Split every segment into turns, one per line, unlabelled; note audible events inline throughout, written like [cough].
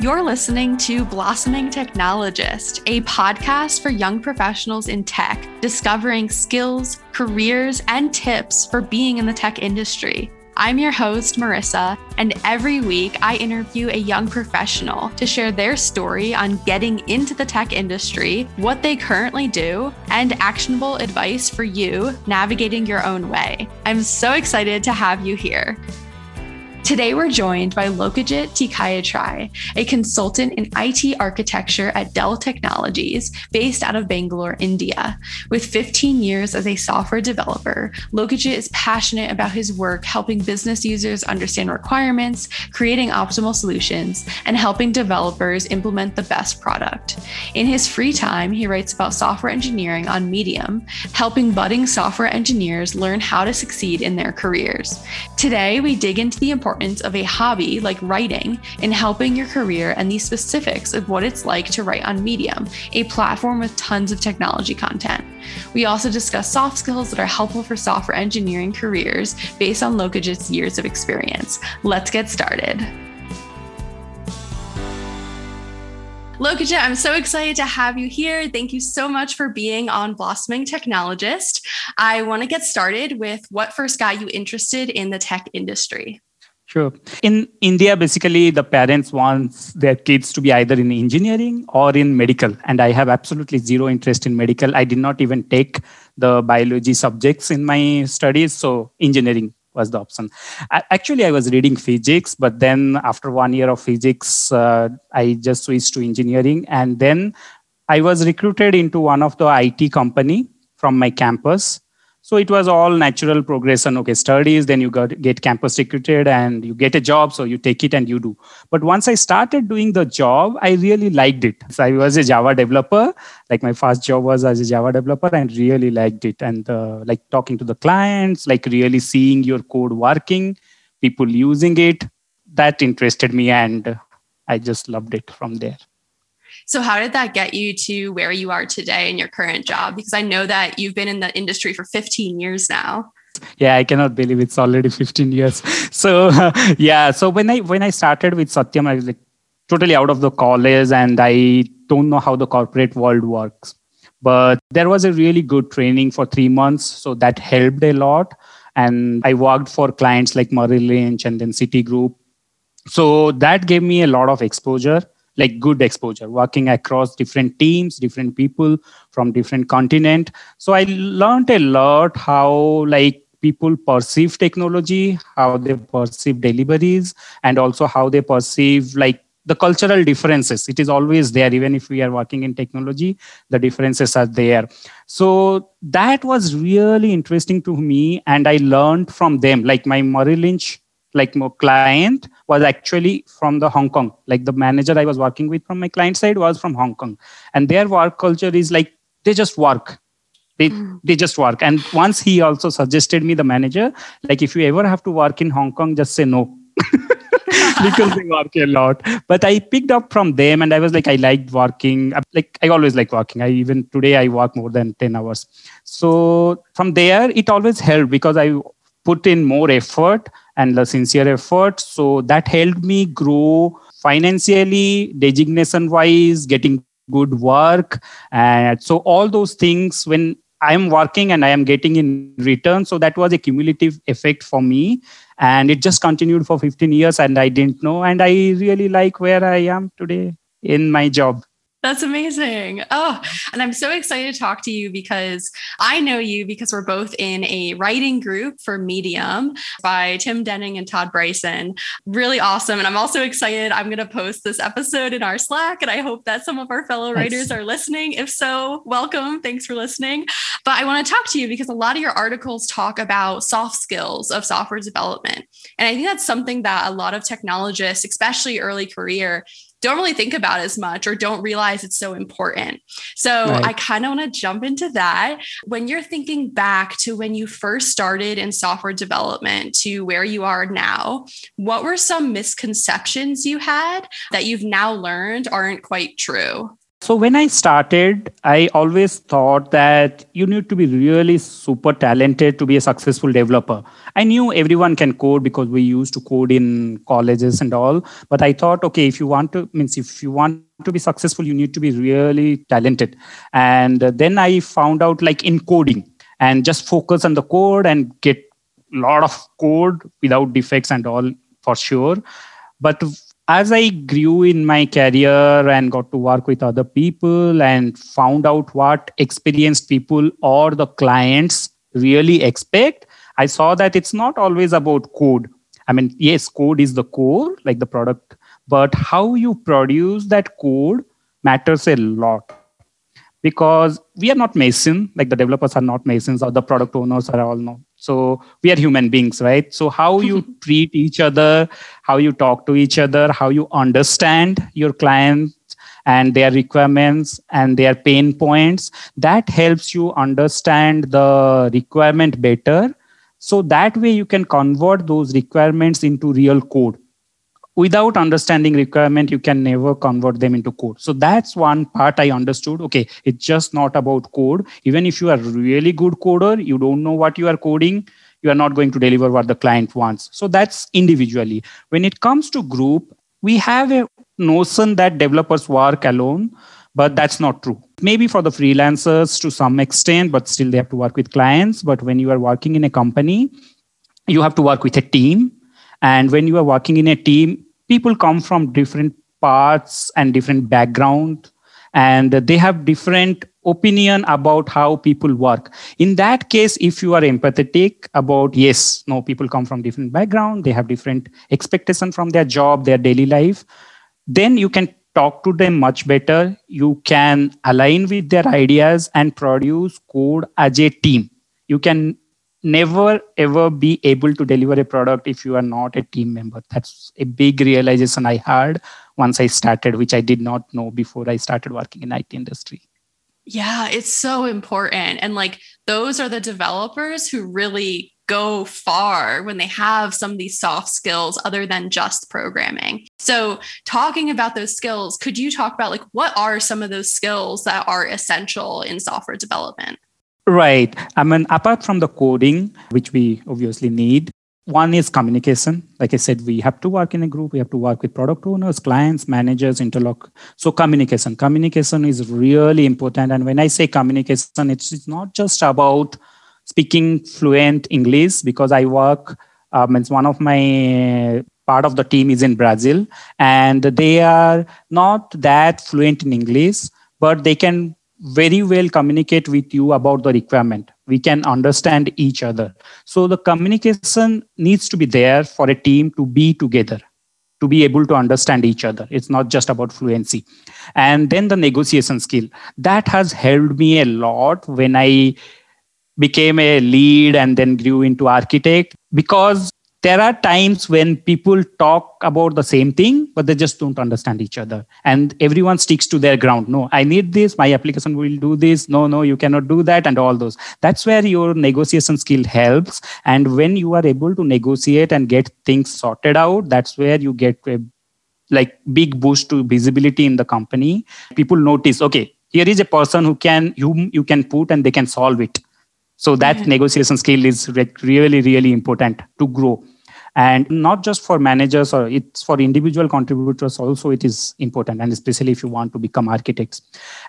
You're listening to Blossoming Technologist, a podcast for young professionals in tech, discovering skills, careers, and tips for being in the tech industry. I'm your host, Marissa, and every week I interview a young professional to share their story on getting into the tech industry, what they currently do, and actionable advice for you navigating your own way. I'm so excited to have you here. Today, we're joined by Lokajit Tikayatray, a consultant in IT architecture at Dell Technologies based out of Bangalore, India. With 15 years as a software developer, Lokajit is passionate about his work helping business users understand requirements, creating optimal solutions, and helping developers implement the best product. In his free time, he writes about software engineering on Medium, helping budding software engineers learn how to succeed in their careers. Today, we dig into the importance importance of a hobby like writing in helping your career and the specifics of what it's like to write on Medium, a platform with tons of technology content. We also discuss soft skills that are helpful for software engineering careers based on Lokajit's years of experience. Let's get started. Lokajit, I'm so excited to have you here. Thank you so much for being on Blossoming Technologist. I want to get started with what first got you interested in the tech industry.
Sure. In India, basically, the parents want their kids to be either in engineering or in medical. And I have absolutely zero interest in medical. I did not even take the biology subjects in my studies. So, engineering was the option. Actually, I was reading physics, but then after one year of physics, uh, I just switched to engineering. And then I was recruited into one of the IT company from my campus so it was all natural progression. Okay studies then you got get campus recruited and you get a job so you take it and you do. But once i started doing the job i really liked it. So i was a java developer. Like my first job was as a java developer and really liked it. And uh, like talking to the clients like really seeing your code working people using it that interested me and i just loved it from there
so, how did that get you to where you are today in your current job? Because I know that you've been in the industry for 15 years now.
Yeah, I cannot believe it's already 15 years. [laughs] So, uh, [laughs] yeah, so when I when I started with Satyam, I was like totally out of the college, and I don't know how the corporate world works. But there was a really good training for three months, so that helped a lot. And I worked for clients like Merrill Lynch and then Citigroup. So that gave me a lot of exposure like good exposure working across different teams different people from different continent. So i learned a lot how like people perceive technology how they perceive deliveries and also how they perceive like the cultural differences. It is always there. Even if we are working in technology the differences are there. So that was really interesting to me and i learned from them. Like my Merrill Lynch like my client was actually from the hong kong. Like the manager i was working with from my client side was from hong kong. And their work culture is like they just work. They, mm. they just work. And once he also suggested me the manager like if you ever have to work in hong kong just say no. [laughs] Because they work a lot. But i picked up from them and i was like i liked working. Like i always like working. I even today i work more than 10 hours. So from there it always helped because i put in more effort and the sincere effort. So that helped me grow financially, designation wise, getting good work. And so all those things when I am working and I am getting in return. So that was a cumulative effect for me. And it just continued for 15 years and I didn't know. And I really like where I am today in my job.
That's amazing. Oh, and I'm so excited to talk to you because I know you because we're both in a writing group for Medium by Tim Denning and Todd Brison. Really awesome. And I'm also excited. I'm going to post this episode in our Slack, and I hope that some of our fellow writers are listening. If so, welcome. Thanks for listening. But I want to talk to you because a lot of your articles talk about soft skills of software development. And I think that's something that a lot of technologists, especially early career, don't really think about as much or don't realize it's so important. So right. I kind of want to jump into that. When you're thinking back to when you first started in software development to where you are now, what were some misconceptions you had that you've now learned aren't quite true?
So when I started, I always thought that you need to be really super talented to be a successful developer. I knew everyone can code because we used to code in colleges and all. But I thought, okay, if you want to means if you want to be successful, you need to be really talented. And then I found out like in coding and just focus on the code and get a lot of code without defects and all for sure. But as I grew in my career and got to work with other people and found out what experienced people or the clients really expect, I saw that it's not always about code. I mean, yes, code is the core, like the product, but how you produce that code matters a lot because we are not mason like the developers are not masons or the product owners are all not so we are human beings right? So how you [laughs] treat each other how you talk to each other how you understand your clients and their requirements and their pain points that helps you understand the requirement better. So that way you can convert those requirements into real code without understanding requirement you can never convert them into code. So that's one part i understood. Okay it's just not about code. Even if you are really good coder you don't know what you are coding you are not going to deliver what the client wants. So that's individually. When it comes to group we have a notion that developers work alone but that's not true. Maybe for the freelancers to some extent but still they have to work with clients. But when you are working in a company you have to work with a team and when you are working in a team people come from different parts and different background and they have different opinion about how people work. In that case if you are empathetic about yes no people come from different background they have different expectation from their job their daily life then you can talk to them much better. You can align with their ideas and produce code as a team. You can never ever be able to deliver a product if you are not a team member. That's a big realization i had once i started which i did not know before i started working in it industry.
Yeah it's so important. And like those are the developers who really go far when they have some of these soft skills other than just programming. So talking about those skills could you talk about like what are some of those skills that are essential in software development
Right. I mean, apart from the coding, which we obviously need, one is communication. Like I said, we have to work in a group. We have to work with product owners, clients, managers, interlock. So communication. Communication is really important. And when I say communication, it's, it's not just about speaking fluent English because I work. Um, it's one of my part of the team is in Brazil, and they are not that fluent in English, but they can very well communicate with you about the requirement. We can understand each other. So the communication needs to be there for a team to be together to be able to understand each other. It's not just about fluency. And then the negotiation skill. That has helped me a lot when i became a lead and then grew into architect because there are times when people talk about the same thing but they just don't understand each other. And everyone sticks to their ground. No i need this. My application will do this. No no you cannot do that and all those. That's where your negotiation skill helps. And when you are able to negotiate and get things sorted out that's where you get a like big boost to visibility in the company. People notice okay here is a person who can whom you can put and they can solve it so that yeah. negotiation skill is really really important to grow. And not just for managers or it's for individual contributors also it is important and especially if you want to become architects.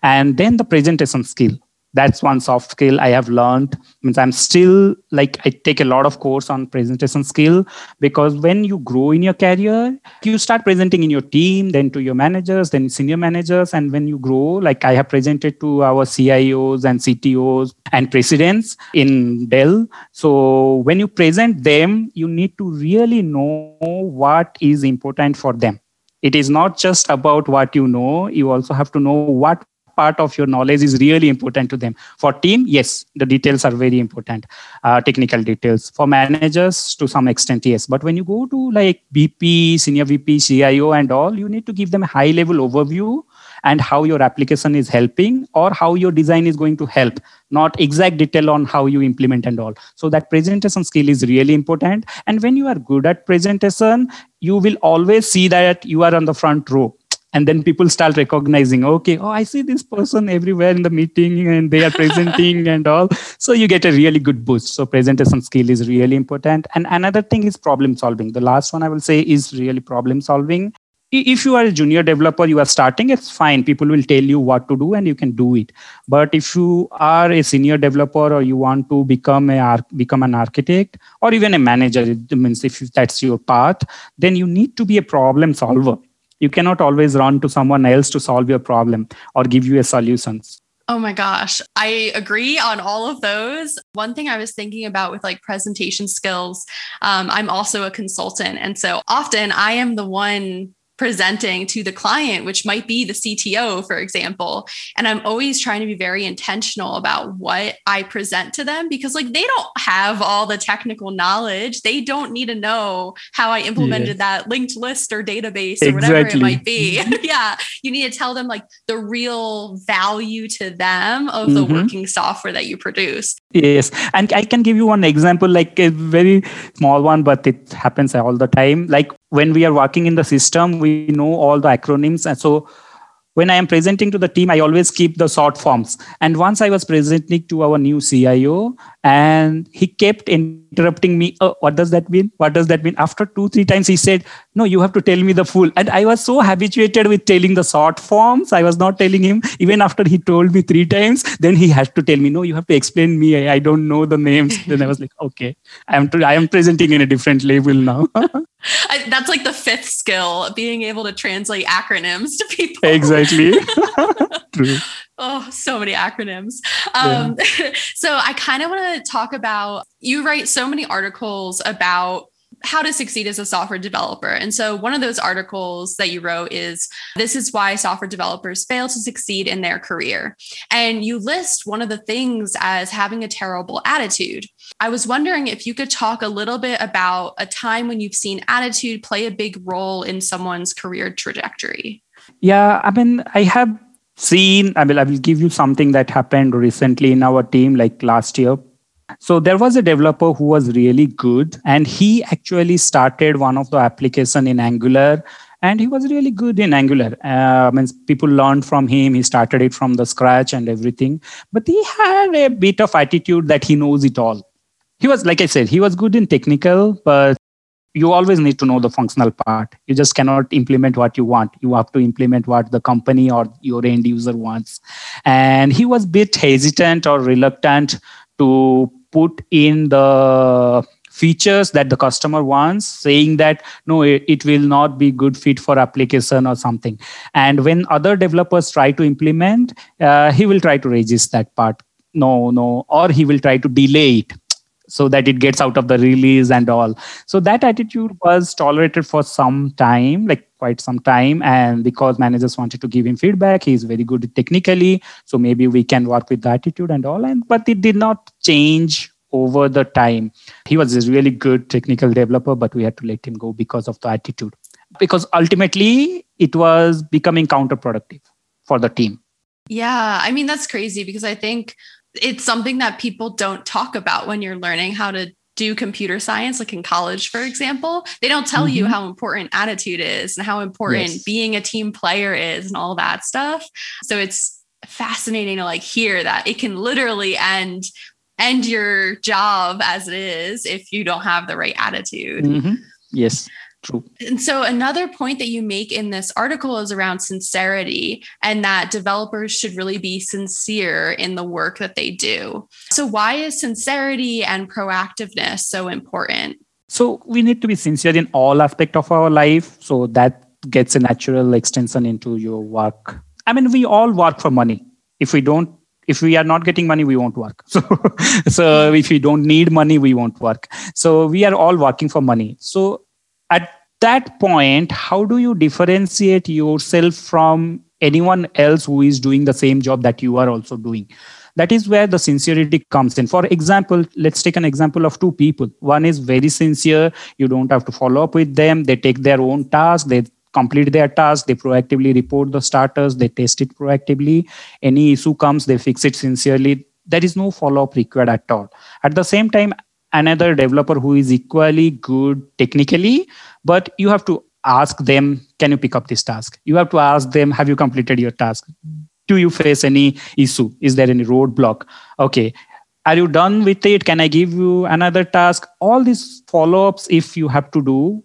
And then the presentation skill that's one soft skill i have learned. Means i'm still like i take a lot of course on presentation skill because when you grow in your career you start presenting in your team then to your managers then senior managers. And when you grow like i have presented to our cios and ctos and presidents in dell. So when you present them you need to really know what is important for them. It is not just about what you know. You also have to know what part of your knowledge is really important to them. For team yes the details are very important. Uh, technical details. For managers to some extent yes. But when you go to like vp senior vp cio and all you need to give them a high level overview and how your application is helping or how your design is going to help not exact detail on how you implement and all. So that presentation skill is really important. And when you are good at presentation you will always see that you are on the front row and then people start recognizing okay oh i see this person everywhere in the meeting and they are presenting [laughs] and all. So you get a really good boost. So presentation skill is really important. And another thing is problem solving. The last one i will say is really problem solving. If you are a junior developer you are starting it's fine. People will tell you what to do and you can do it. But if you are a senior developer or you want to become a become an architect or even a manager it means if that's your path then you need to be a problem solver you cannot always run to someone else to solve your problem or give you a solutions
Oh my gosh. I agree on all of those. One thing I was thinking about with like presentation skills, um, I'm also a consultant. And so often I am the one presenting to the client, which might be the CTO, for example. And I'm always trying to be very intentional about what I present to them because, like, they don't have all the technical knowledge. They don't need to know how I implemented that linked list or database or exactly. whatever it might be. [laughs] yeah. You need to tell them, like, the real value to them of mm-hmm. the working software that you produce.
Yes. And I can give you one example, like a very small one, but it happens all the time. Like when we are working in the system, we know all the acronyms. And so when I am presenting to the team, I always keep the short forms. And once I was presenting to our new CIO, and he kept interrupting me. Oh, what does that mean? What does that mean? After two, three times, he said, No, you have to tell me the full. And I was so habituated with telling the short forms. I was not telling him. Even after he told me three times, then he had to tell me, No, you have to explain me. I, I don't know the names. then I was like, Okay, I am, I am presenting in a different level now. [laughs]
I, that's like the fifth skill being able to translate acronyms to people.
Exactly. [laughs] [laughs]
Oh, so many acronyms. Um, yeah. [laughs] so I kind of want to talk about you write so many articles about how to succeed as a software developer. And so one of those articles that you wrote is This is why software developers fail to succeed in their career. And you list one of the things as having a terrible attitude. I was wondering if you could talk a little bit about a time when you've seen attitude play a big role in someone's career trajectory.
Yeah, I mean, I have seen, I mean, I will give you something that happened recently in our team, like last year. So there was a developer who was really good, and he actually started one of the application in Angular, and he was really good in Angular. Uh, I mean, people learned from him. He started it from the scratch and everything, but he had a bit of attitude that he knows it all. He was, like I said, he was good in technical, but you always need to know the functional part you just cannot implement what you want you have to implement what the company or your end user wants and he was a bit hesitant or reluctant to put in the features that the customer wants saying that no it, it, will not be good fit for application or something. And when other developers try to implement uh, he will try to resist that part. No no or he will try to delay it so that it gets out of the release and all. So that attitude was tolerated for some time like quite some time and because managers wanted to give him feedback. He's very good technically so maybe we can work with the attitude and all and but it did not change over the time. He was a really good technical developer but we had to let him go because of the attitude. Because ultimately it was becoming counterproductive for the team.
Yeah i mean that's crazy because i think it's something that people don't talk about when you're learning how to do computer science, like in college, for example. They don't tell mm-hmm. you how important attitude is and how important yes. being a team player is and all that stuff. So it's fascinating to like hear that it can literally end end your job as it is if you don't have the right attitude.
Mm-hmm. Yes. True.
And so, another point that you make in this article is around sincerity and that developers should really be sincere in the work that they do. So, why is sincerity and proactiveness so important?
So, we need to be sincere in all aspect of our life. So, that gets a natural extension into your work. I mean, we all work for money. If we don't if we are not getting money we won't work [laughs] so so if we don't need money we won't work so we are all working for money so at that point how do you differentiate yourself from anyone else who is doing the same job that you are also doing? That is where the sincerity comes in. For example let's take an example of two people. One is very sincere. You don't have to follow up with them. They take their own task. They complete their task. They proactively report the starters. They test it proactively. Any issue comes they fix it sincerely. There is no follow up required at all. At the same time another developer who is equally good technically but you have to ask them, can you pick up this task? You have to ask them, have you completed your task? Do you face any issue? Is there any roadblock? Okay. Are you done with it? Can I give you another task? All these follow ups, if you have to do,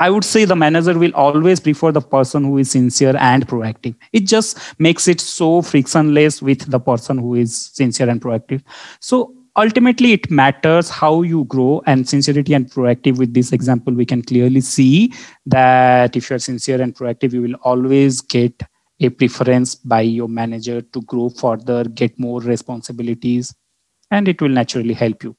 I would say the manager will always prefer the person who is sincere and proactive. It just makes it so frictionless with the person who is sincere and proactive. So ultimately it matters how you grow and sincerity and proactive with this example we can clearly see that if you're sincere and proactive you will always get a preference by your manager to grow further get more responsibilities and it will naturally help you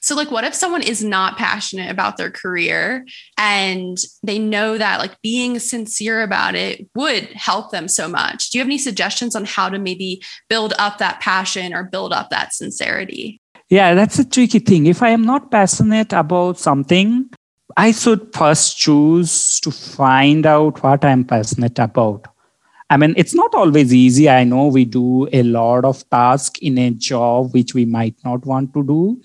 so, like, what if someone is not passionate about their career and they know that, like, being sincere about it would help them so much? Do you have any suggestions on how to maybe build up that passion or build up that sincerity?
Yeah, that's a tricky thing. If I am not passionate about something, I should first choose to find out what I'm passionate about. I mean, it's not always easy. I know we do a lot of tasks in a job which we might not want to do.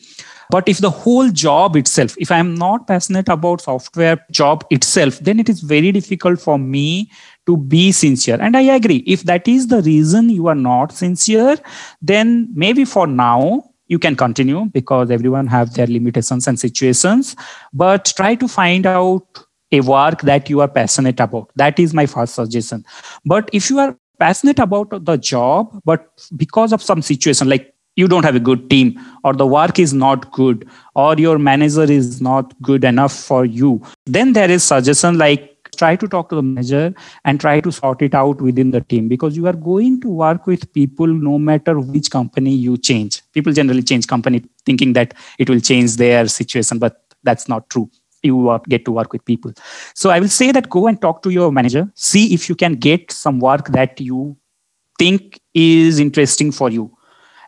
But if the whole job itself, if I'm not passionate about software job itself, then it is very difficult for me to be sincere. And I agree. If that is the reason you are not sincere, then maybe for now you can continue because everyone have their limitations and situations. But try to find out a work that you are passionate about. That is my first suggestion. But if you are passionate about the job but because of some situation like you don't have a good team or the work is not good or your manager is not good enough for you then there is suggestion like try to talk to the manager and try to sort it out within the team because you are going to work with people no matter which company you change. People generally change company thinking that it will change their situation but that's not true. You get to work with people. So i will say that go and talk to your manager. See if you can get some work that you think is interesting for you.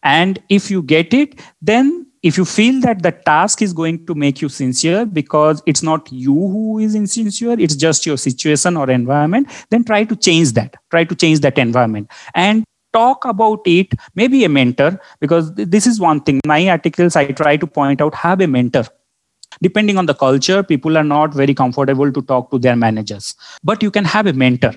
And if you get it then if you feel that the task is going to make you sincere because it's not you who is insincere it's just your situation or environment then try to change that. Try to change that environment. And talk about it maybe a mentor because this is one thing. My articles i try to point out have a mentor. Depending on the culture people are not very comfortable to talk to their managers. But you can have a mentor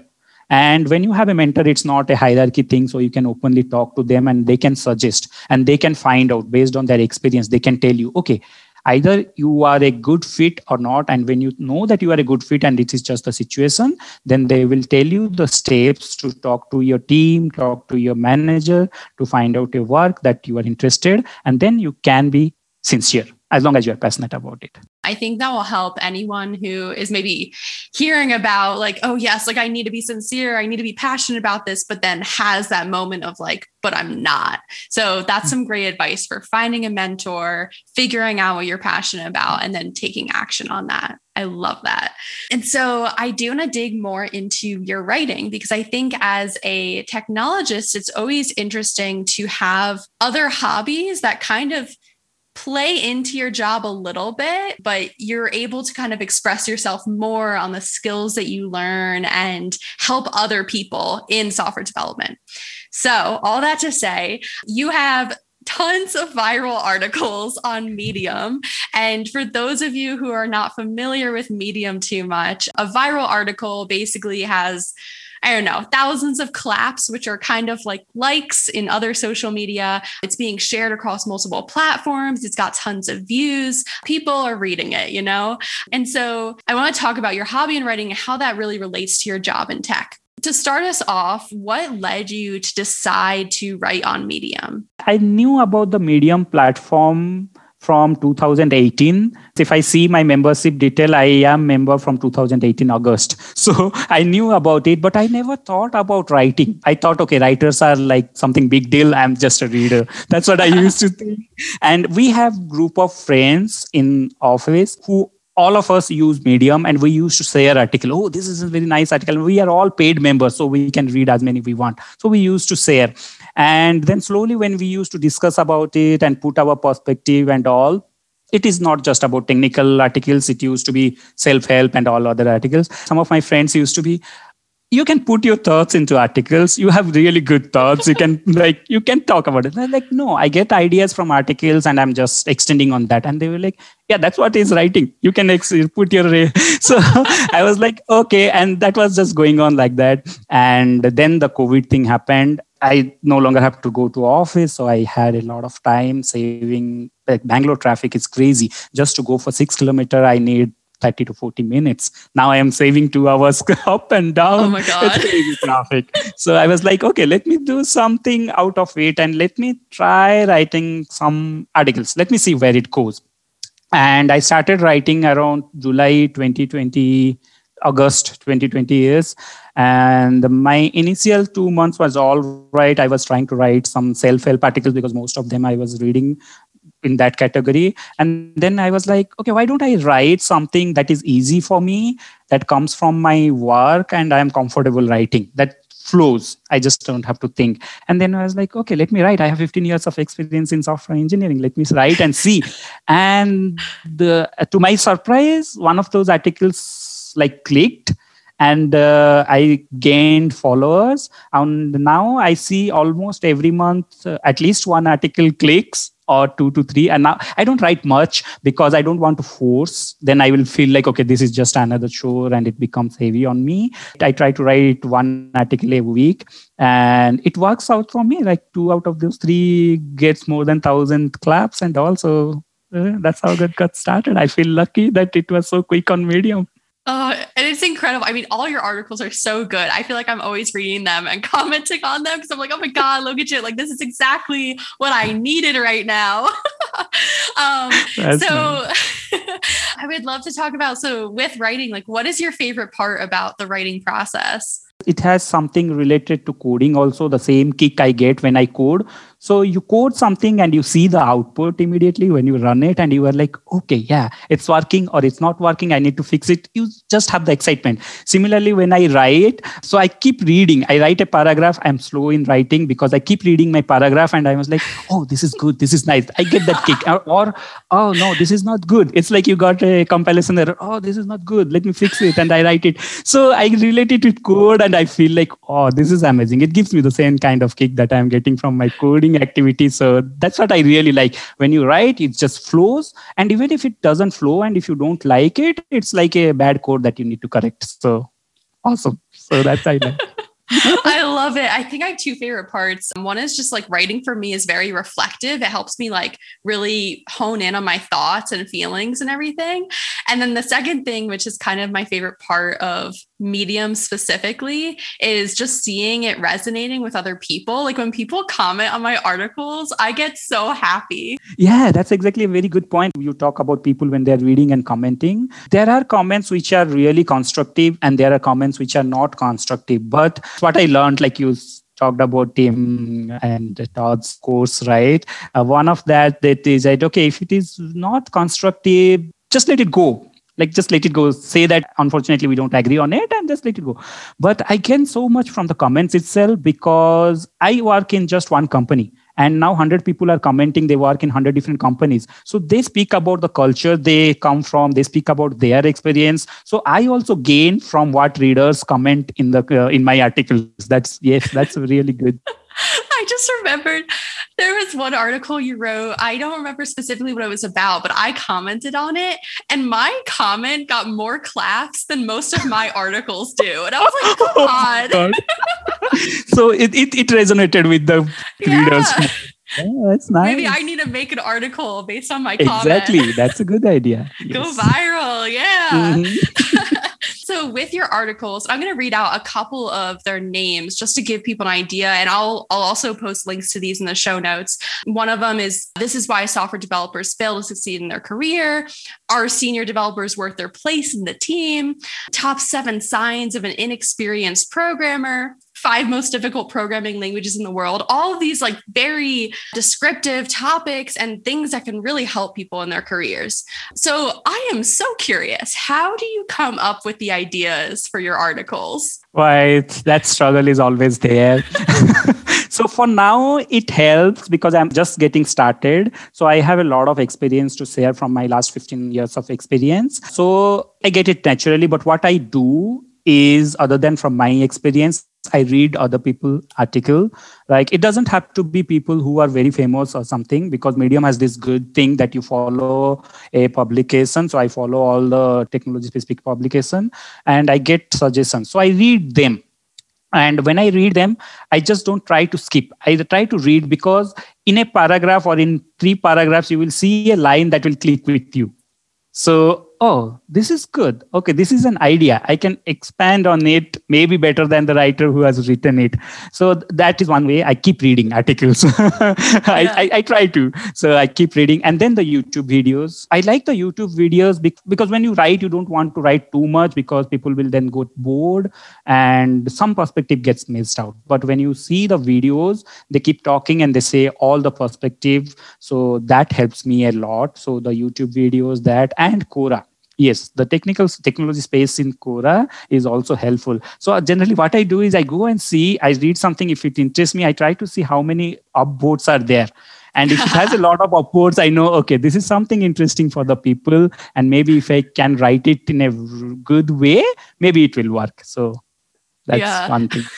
and when you have a mentor, it's not a hierarchy thing. So you can openly talk to them and they can suggest and they can find out based on their experience. They can tell you, okay, either you are a good fit or not. And when you know that you are a good fit and it is just a situation, then they will tell you the steps to talk to your team, talk to your manager to find out a work that you are interested. And then you can be sincere as long as you're passionate about it.
I think that will help anyone who is maybe hearing about, like, oh, yes, like I need to be sincere, I need to be passionate about this, but then has that moment of like, but I'm not. So that's hmm. some great advice for finding a mentor, figuring out what you're passionate about, and then taking action on that. I love that. And so I do want to dig more into your writing because I think as a technologist, it's always interesting to have other hobbies that kind of play into your job a little bit, but you're able to kind of express yourself more on the skills that you learn and help other people in software development. So, all that to say, you have tons of viral articles on Medium. And for those of you who are not familiar with Medium too much, a viral article basically has I don't know, thousands of claps, which are kind of like likes in other social media. It's being shared across multiple platforms. It's got tons of views. People are reading it, you know? And so I want to talk about your hobby in writing and how that really relates to your job in tech. To start us off, what led you to decide to write on Medium?
I knew about the Medium platform from 2018 if i see my membership detail i am member from 2018 august. [laughs] So i knew about it but i never thought about writing. I thought okay writers are like something big deal. I'm just a reader. [laughs] That's what i used to [laughs] think. And we have group of friends in office who all of us use medium and we used to share article. Oh this is a very nice article. We are all paid members so we can read as many we want. So we used to share and then slowly when we used to discuss about it and put our perspective and all it is not just about technical articles. It used to be self-help and all other articles. Some of my friends used to be you can put your thoughts into articles. You have really good thoughts. You can [laughs] like you can talk about it. And like no i get ideas from articles and i'm just extending on that. And they were like yeah that's what is writing. You can ex- put your [laughs] so i was like okay. And that was just going on like that. And then the covid thing happened i no longer have to go to office so i had a lot of time saving like bangalore traffic is crazy just to go for six kilometer i need 30 to 40 minutes. Now I am saving two hours [laughs] up and down.
Oh my God. [laughs]
traffic. so I was like, okay, let me do something out of it and let me try writing some articles. Let me see where it goes. And I started writing around July 2020, August 2020 years. And my initial two months was all right. I was trying to write some self-help articles because most of them I was reading in that category. And then i was like okay why don't i write something that is easy for me that comes from my work and i am comfortable writing. That flows. I just don't have to think. And then i was like okay let me write. I have 15 years of experience in software engineering. Let me write and see. And the, to my surprise one of those articles like clicked and uh, i gained followers. And now i see almost every month uh, at least one article clicks or two to three. And now i don't write much because i don't want to force. Then i will feel like okay this is just another chore and it becomes heavy on me. I try to write one article a week. And it works out for me. Like two out of those three gets more than thousand claps and also uh, that's how it got started. I feel lucky that it was so quick on medium
uh, and it's incredible. I mean, all your articles are so good. I feel like I'm always reading them and [laughs] commenting on them because I'm like, oh my God, look at you. Like, this is exactly what I needed right now. [laughs] um, so [laughs] I would love to talk about so with writing, like, what is your favorite part about the writing process?
It has something related to coding, also the same kick I get when I code. So you code something and you see the output immediately when you run it, and you are like, okay, yeah, it's working or it's not working. I need to fix it. You just have the excitement. Similarly, when I write, so I keep reading. I write a paragraph. I'm slow in writing because I keep reading my paragraph, and I was like, oh, this is good. This is nice. I get that kick. Or, or oh no, this is not good. It's like you got a compilation error. Oh, this is not good. Let me fix it, and I write it. So I relate it with code, and I feel like, oh, this is amazing. It gives me the same kind of kick that I'm getting from my coding activity so that's what i really like when you write it just flows and even if it doesn't flow and if you don't like it it's like a bad code that you need to correct so awesome so that's i like [laughs]
I love it. I think I have two favorite parts. One is just like writing for me is very reflective. It helps me like really hone in on my thoughts and feelings and everything. And then the second thing, which is kind of my favorite part of medium specifically is just seeing it resonating with other people. Like when people comment on my articles i get so happy.
Yeah that's exactly a very good point. You talk about people when they're reading and commenting. There are comments which are really constructive and there are comments which are not constructive. But what i learned like you talked about Tim and Todd's course, right? Uh, one of that that is that okay, if it is not constructive, just let it go like just let it go. Say that unfortunately we don't agree on it and just let it go. But i gain so much from the comments itself because i work in just one company and now 100 people are commenting. They work in 100 different companies. So they speak about the culture they come from. They speak about their experience. So i also gain from what readers comment in the uh, in my articles. That's yes that's really good. [laughs]
I just remembered there was one article you wrote. I don't remember specifically what it was about, but I commented on it, and my comment got more claps than most of my [laughs] articles do. And I was like, come oh on.
so it, it, it resonated with the yeah. readers. [laughs] Oh, that's nice.
Maybe I need to make an article based on my
exactly.
Comment. Exactly.
That's a good idea. [laughs]
Yes. Go viral. Yeah. Mm-hmm. So with your articles, I'm going to read out a couple of their names just to give people an idea. And I'll, I'll also post links to these in the show notes. One of them is This is why software developers fail to succeed in their career. Are senior developers worth their place in the team? Top seven signs of an inexperienced programmer five most difficult programming languages in the world. All of these like very descriptive topics and things that can really help people in their careers. So i am so curious how do you come up with the ideas for your articles?
Right that struggle is always there. [laughs] So for now it helps because i'm just getting started. So i have a lot of experience to share from my last 15 years of experience. So i get it naturally but what i do is other than from my experience i read other people article. Like it doesn't have to be people who are very famous or something because medium has this good thing that you follow a publication. So i follow all the technology specific publication and i get suggestions. So i read them. And when i read them i just don't try to skip. I try to read because in a paragraph or in three paragraphs you will see a line that will click with you. So oh, this is good. Okay, this is an idea. I can expand on it, maybe better than the writer who has written it. So that is one way I keep reading articles. [laughs] I, I, I, try to. So I keep reading. And then the YouTube videos. I like the YouTube videos because when you write, you don't want to write too much because people will then go bored and some perspective gets missed out. But when you see the videos, they keep talking and they say all the perspective. So that helps me a lot. So the YouTube videos, that and Quora yes the technical technology space in quora is also helpful. So uh, generally what i do is i go and see i read something. If it interests me i try to see how many upvotes are there. And if it has a [laughs] lot of upvotes i know okay this is something interesting for the people. And maybe if i can write it in a good way maybe it will work. So that's yeah. one thing. [laughs]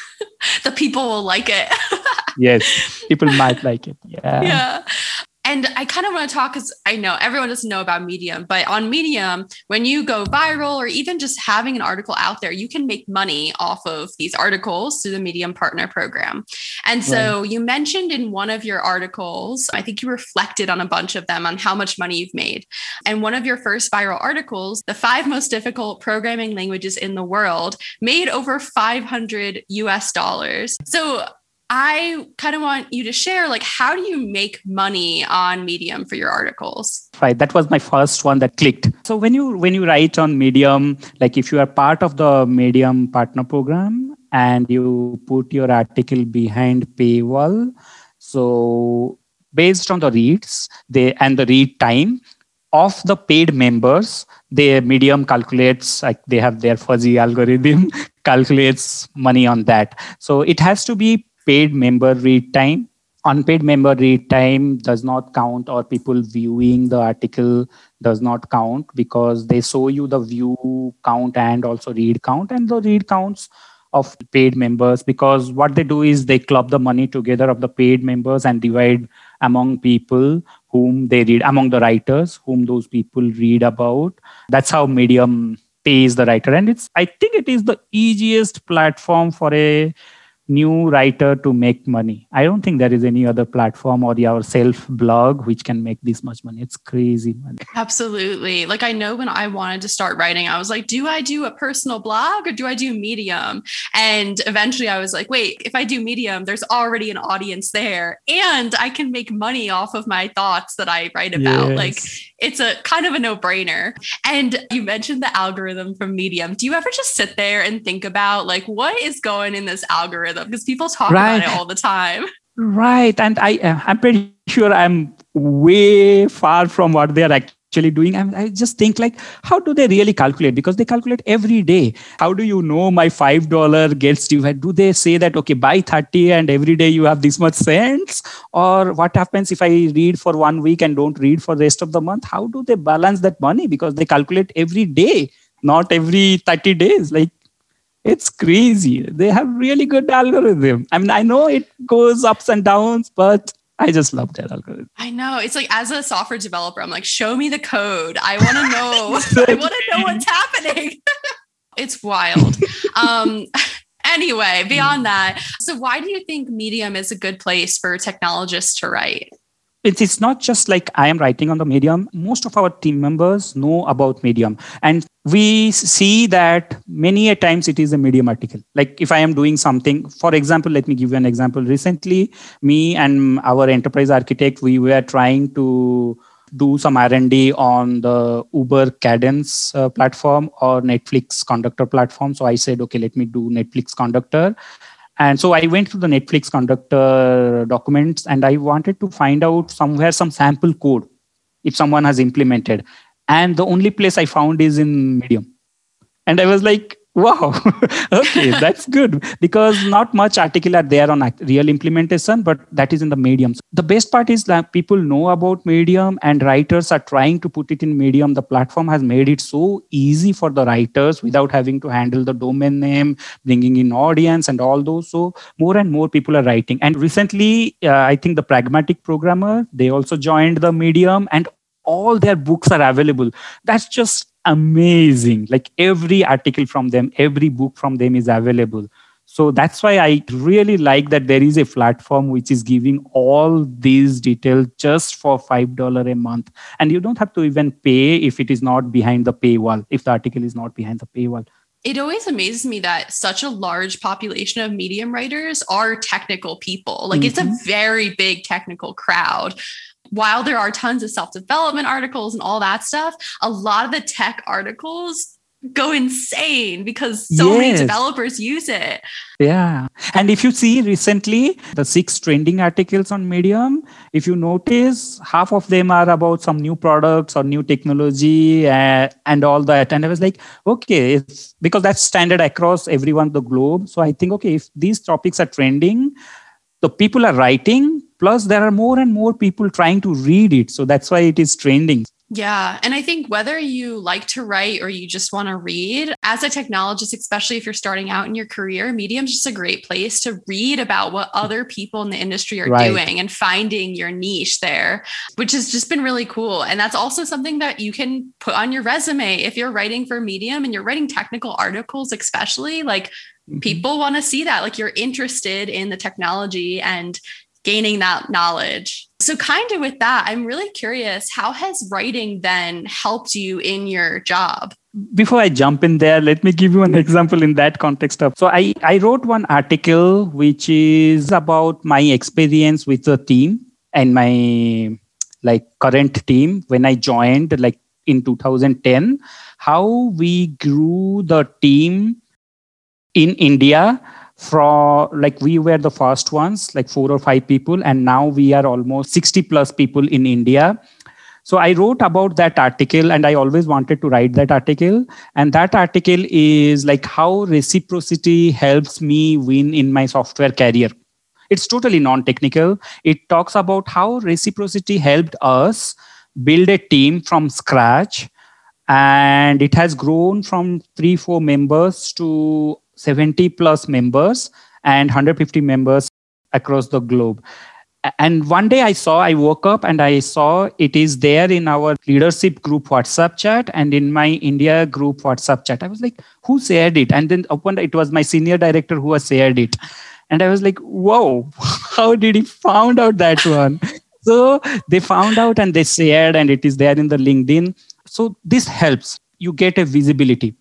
The people will like it.
Yes people [laughs] might like it. Yeah.
Yeah and I kind of want to talk because I know everyone doesn't know about Medium, but on Medium, when you go viral or even just having an article out there, you can make money off of these articles through the Medium Partner Program. And so right. you mentioned in one of your articles, I think you reflected on a bunch of them on how much money you've made. And one of your first viral articles, the five most difficult programming languages in the world, made over 500 US dollars. So I kind of want you to share like how do you make money on Medium for your articles?
Right, that was my first one that clicked. So when you when you write on Medium, like if you are part of the Medium partner program and you put your article behind paywall, so based on the reads they and the read time of the paid members the medium calculates like they have their fuzzy algorithm [laughs] calculates money on that so it has to be paid member read time. Unpaid member read time does not count or people viewing the article does not count because they show you the view count and also read count and the read counts of paid members because what they do is they club the money together of the paid members and divide among people whom they read among the writers whom those people read about. That's how medium pays the writer. And it's i think it is the easiest platform for a new writer to make money. I don't think there is any other platform or your self blog which can make this much money. It's crazy money.
Absolutely. Like I know when I wanted to start writing, I was like, do I do a personal blog or do I do Medium? And eventually I was like, wait, if I do Medium, there's already an audience there and I can make money off of my thoughts that I write about. Yes. Like it's a kind of a no-brainer. And you mentioned the algorithm from Medium. Do you ever just sit there and think about like what is going in this algorithm? Because people talk right. about it all the time.
Right. And I uh, I'm pretty sure I'm way far from what they're actually actually doing. I, I just think like how do they really calculate? Because they calculate every day. How do you know my five dollar gets you? Do they say that okay buy 30 and every day you have this much cents? Or what happens if i read for one week and don't read for the rest of the month? How do they balance that money? Because they calculate every day not every 30 days. Like it's crazy. They have really good algorithm. I mean i know it goes ups and downs but I just love that algorithm.
I know. It's like as a software developer, I'm like, show me the code. I want to know. [laughs] I want to know what's happening. [laughs] it's wild. Um, [laughs] anyway, beyond that, so why do you think Medium is a good place for technologists to write?
It's, it's not just like i am writing on the medium. Most of our team members know about medium. And we see that many a times it is a medium article. Like if i am doing something for example let me give you an example. Recently me and our enterprise architect we were trying to do some r&d on the uber cadence uh, platform or netflix conductor platform. So i said okay let me do netflix conductor and so I went to the Netflix conductor documents and I wanted to find out somewhere some sample code if someone has implemented. And the only place I found is in Medium. And I was like, Wow. [laughs] okay, that's good because not much article are there on real implementation, but that is in the medium. The best part is that people know about medium and writers are trying to put it in medium. The platform has made it so easy for the writers without having to handle the domain name, bringing in audience and all those. So more and more people are writing. And recently, uh, I think the pragmatic programmer, they also joined the medium and all their books are available. That's just amazing. Like every article from them every book from them is available. So that's why i really like that there is a platform which is giving all these details just for $5 a month. And you don't have to even pay if it is not behind the paywall if the article is not behind the paywall.
It always amazes me that such a large population of medium writers are technical people. Like mm-hmm. it's a mm-hmm. very big technical crowd while there are tons of self development articles and all that stuff, a lot of the tech articles go insane because so yes. many developers use it.
Yeah. And if you see recently the six trending articles on Medium, if you notice, half of them are about some new products or new technology uh, and all that. And I was like, okay, it's because that's standard across everyone the globe. So I think, okay, if these topics are trending, the people are writing plus there are more and more people trying to read it so that's why it is trending
yeah. And I think whether you like to write or you just want to read, as a technologist, especially if you're starting out in your career, Medium's just a great place to read about what other people in the industry are right. doing and finding your niche there, which has just been really cool. And that's also something that you can put on your resume if you're writing for Medium and you're writing technical articles, especially like mm-hmm. people want to see that like you're interested in the technology and gaining that knowledge. So, kind of with that, I'm really curious how has writing then helped you in your job?
Before I jump in there, let me give you an [laughs] example in that context of. So, I, I wrote one article which is about my experience with the team and my like current team when I joined, like in 2010, how we grew the team in India from like we were the first ones like four or five people and now we are almost 60 plus people in india. So i wrote about that article and i always wanted to write that article. And that article is like how reciprocity helps me win in my software career. It's totally non technical it talks about how reciprocity helped us build a team from scratch and it has grown from 3 4 members to 70 plus members and 150 members across the globe. And one day i saw i woke up and i saw it is there in our leadership group whatsapp chat and in my india group whatsapp chat. I was like who shared it? And then opened it was my senior director who has shared it. And i was like whoa [laughs] how did he found out that one? [laughs] So they found out and they shared and it is there in the linkedin. So this helps. You get a visibility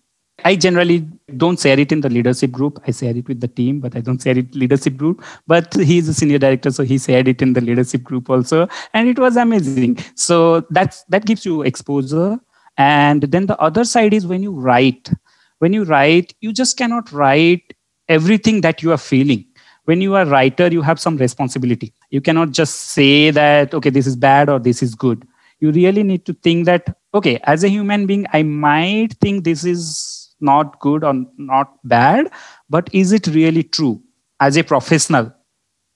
I generally don't share it in the leadership group. I share it with the team, but I don't share it leadership group. But he's a senior director, so he shared it in the leadership group also, and it was amazing. So that's that gives you exposure. And then the other side is when you write. When you write, you just cannot write everything that you are feeling. When you are writer, you have some responsibility. You cannot just say that okay, this is bad or this is good. You really need to think that okay, as a human being, I might think this is not good or not bad but is it really true? As a professional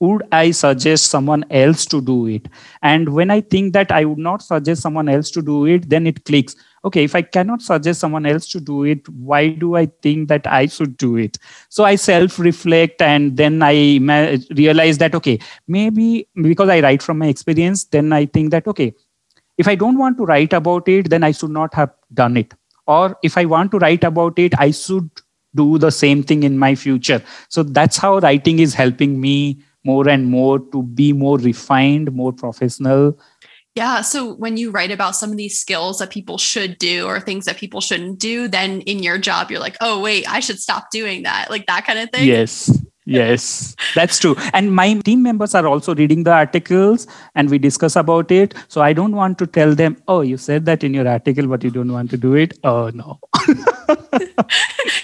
would i suggest someone else to do it? And when i think that i would not suggest someone else to do it then it clicks. Okay if i cannot suggest someone else to do it why do i think that i should do it? So i self reflect and then i realize that okay maybe because i write from my experience then i think that okay if i don't want to write about it then i should not have done it or if i want to write about it i should do the same thing in my future so that's how writing is helping me more and more to be more refined more professional
yeah. So when you write about some of these skills that people should do or things that people shouldn't do, then in your job, you're like, oh, wait, I should stop doing that. Like that kind of thing.
Yes yes that's true. And my team members are also reading the articles and we discuss about it. So i don't want to tell them oh you said that in your article but you don't want to do it. Oh no. [laughs]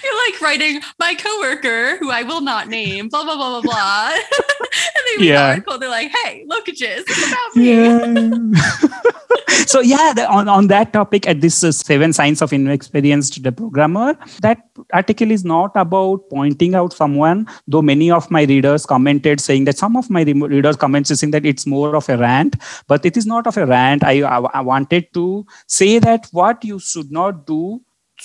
You're like writing my coworker who i will not name blah blah blah blah blah [laughs] and read yeah. the article, they're like, "Hey, look at this. It's about me." Yeah. [laughs]
so yeah, the, on on that topic, at this uh, seven signs of inexperienced the programmer, that article is not about pointing out someone. Though many of my readers commented saying that some of my readers commented saying that it's more of a rant, but it is not of a rant. I, I, I wanted to say that what you should not do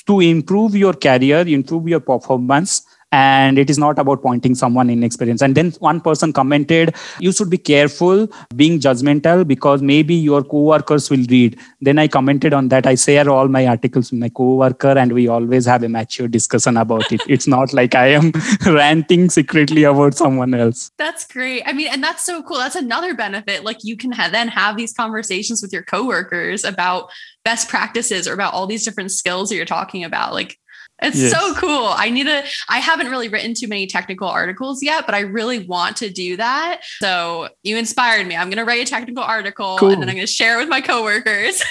to improve your career, improve your performance, and it is not about pointing someone inexperienced and then one person commented you should be careful being judgmental because maybe your co-workers will read. Then i commented on that. I share all my articles with my co-worker and we always have a mature discussion about it. It's not like i am [laughs] ranting secretly about someone else.
That's great. I mean and that's so cool. That's another benefit. Like you can then have these conversations with your coworkers about best practices or about all these different skills that you're talking about. Like it's yes. so cool. I need to, I haven't really written too many technical articles yet, but I really want to do that. So you inspired me. I'm going to write a technical article cool. and then I'm going to share it with my coworkers.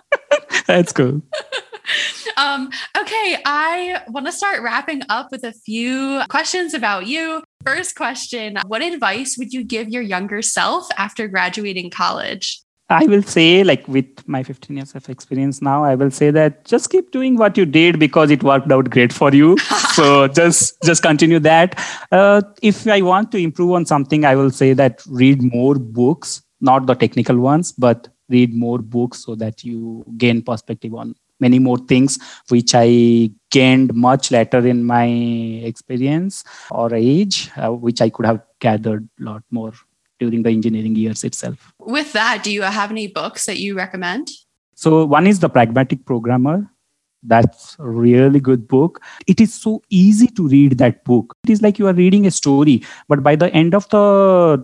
[laughs]
That's cool.
um, okay. I want to start wrapping up with a few questions about you. First question What advice would you give your younger self after graduating college?
I will say, like with my 15 years of experience now, I will say that just keep doing what you did because it worked out great for you. [laughs] so just just continue that. Uh, if I want to improve on something, I will say that read more books, not the technical ones, but read more books so that you gain perspective on many more things which I gained much later in my experience or age, uh, which I could have gathered a lot more during the engineering years itself.
With that, do you have any books that you recommend?
So, one is The Pragmatic Programmer. That's a really good book. It is so easy to read that book. It is like you are reading a story, but by the end of the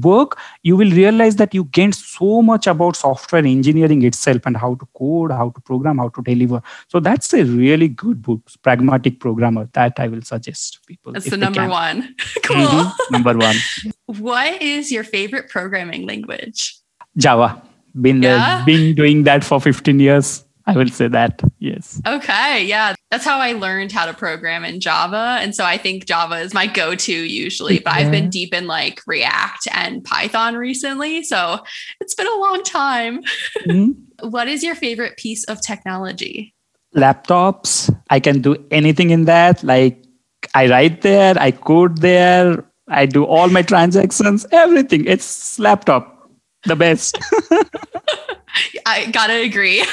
book, you will realize that you gained so much about software engineering itself and how to code, how to program, how to deliver. So that's a really good book, Pragmatic Programmer. That I will suggest people.
That's the number one. [laughs] cool.
Mm-hmm. Number one.
what is your favorite programming language?
Java. Been yeah? been doing that for 15 years. I will say that. Yes.
Okay. Yeah. That's how I learned how to program in Java. And so I think Java is my go to usually, but yeah. I've been deep in like React and Python recently. So it's been a long time. Mm-hmm. [laughs] what is your favorite piece of technology?
Laptops. I can do anything in that. Like I write there, I code there, I do all my transactions, everything. It's laptop, the best. [laughs] [laughs]
I gotta agree.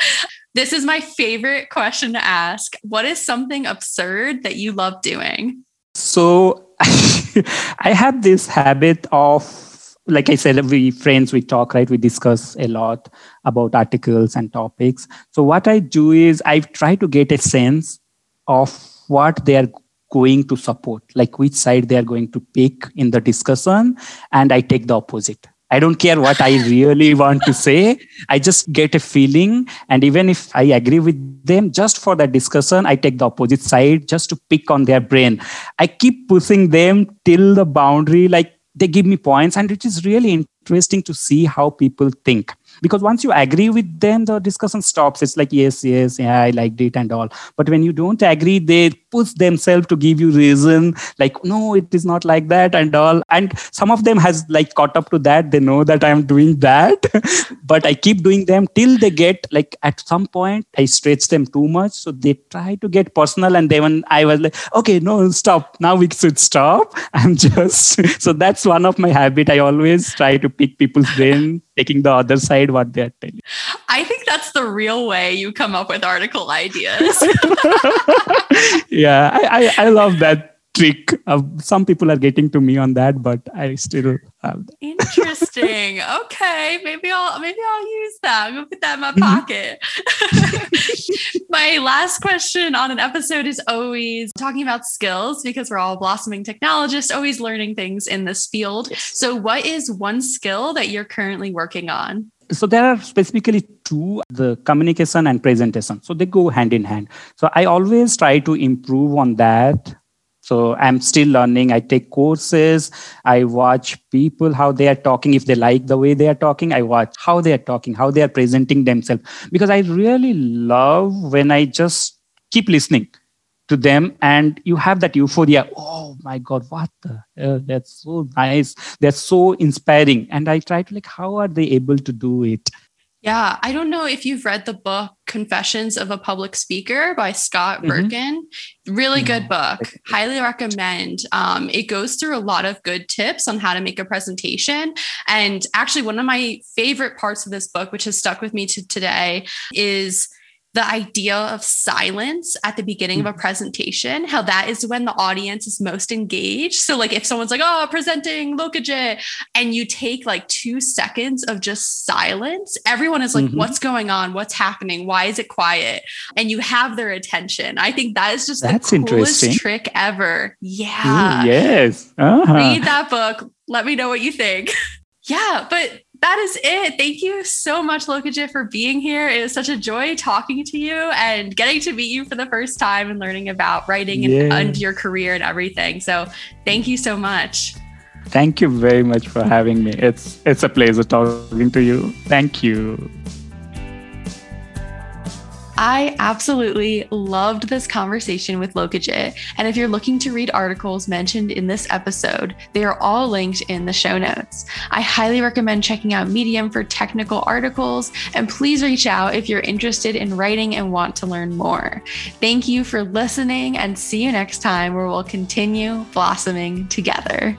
[laughs] this is my favorite question to ask. What is something absurd that you love doing?
So [laughs] I have this habit of like I said, we friends, we talk, right? We discuss a lot about articles and topics. So what I do is I try to get a sense of what they are going to support, like which side they are going to pick in the discussion, and I take the opposite. I don't care what I really want to say. I just get a feeling. And even if I agree with them, just for that discussion, I take the opposite side just to pick on their brain. I keep pushing them till the boundary, like they give me points. And it is really interesting to see how people think because once you agree with them the discussion stops. It's like yes yes yeah i liked it and all. But when you don't agree they push themselves to give you reason like no it is not like that and all. And some of them has like caught up to that. They know that i'm doing that [laughs] but i keep doing them till they get like at some point i stretch them too much. So they try to get personal and then i was like okay no stop. Now we should stop. [laughs] I'm just [laughs] so that's one of my habit. I always try to pick people's brain taking the other side what they're telling.
I think that's the real way you come up with article ideas. [laughs]
yeah, I, I, I love that trick. Uh, some people are getting to me on that, but I still have that.
Interesting. [laughs] okay, maybe I'll maybe I'll use that. I'm gonna put that in my mm-hmm. pocket. [laughs] my last question on an episode is always talking about skills because we're all blossoming technologists, always learning things in this field. Yes. So, what is one skill that you're currently working on?
so there are specifically two the communication and presentation so they go hand in hand so i always try to improve on that so i'm still learning. I take courses. I watch people how they are talking. If they like the way they are talking i watch how they are talking how they are presenting themselves. Because i really love when i just keep listening to them and you have that euphoria. Oh my god what the that's so nice. That's so inspiring. And i try to like how are they able to do it
yeah, I don't know if you've read the book Confessions of a Public Speaker by Scott mm-hmm. Berkun. Really good book. Highly recommend. Um, it goes through a lot of good tips on how to make a presentation. And actually, one of my favorite parts of this book, which has stuck with me to today, is the idea of silence at the beginning of a mm-hmm. presentation, how that is when the audience is most engaged. So, like, if someone's like, oh, presenting Lokajit, and you take like two seconds of just silence, everyone is like, mm-hmm. what's going on? What's happening? Why is it quiet? And you have their attention. I think that is just That's the coolest trick ever. Yeah.
Ooh, yes.
Uh-huh. Read that book. Let me know what you think. [laughs] yeah. But that is it. Thank you so much, Lokajit, for being here. It was such a joy talking to you and getting to meet you for the first time and learning about writing and, and your career and everything. So thank you so much.
Thank you very much for having me. It's it's a pleasure talking to you. Thank you.
I absolutely loved this conversation with Lokajit. And if you're looking to read articles mentioned in this episode, they are all linked in the show notes. I highly recommend checking out Medium for technical articles. And please reach out if you're interested in writing and want to learn more. Thank you for listening and see you next time where we'll continue blossoming together.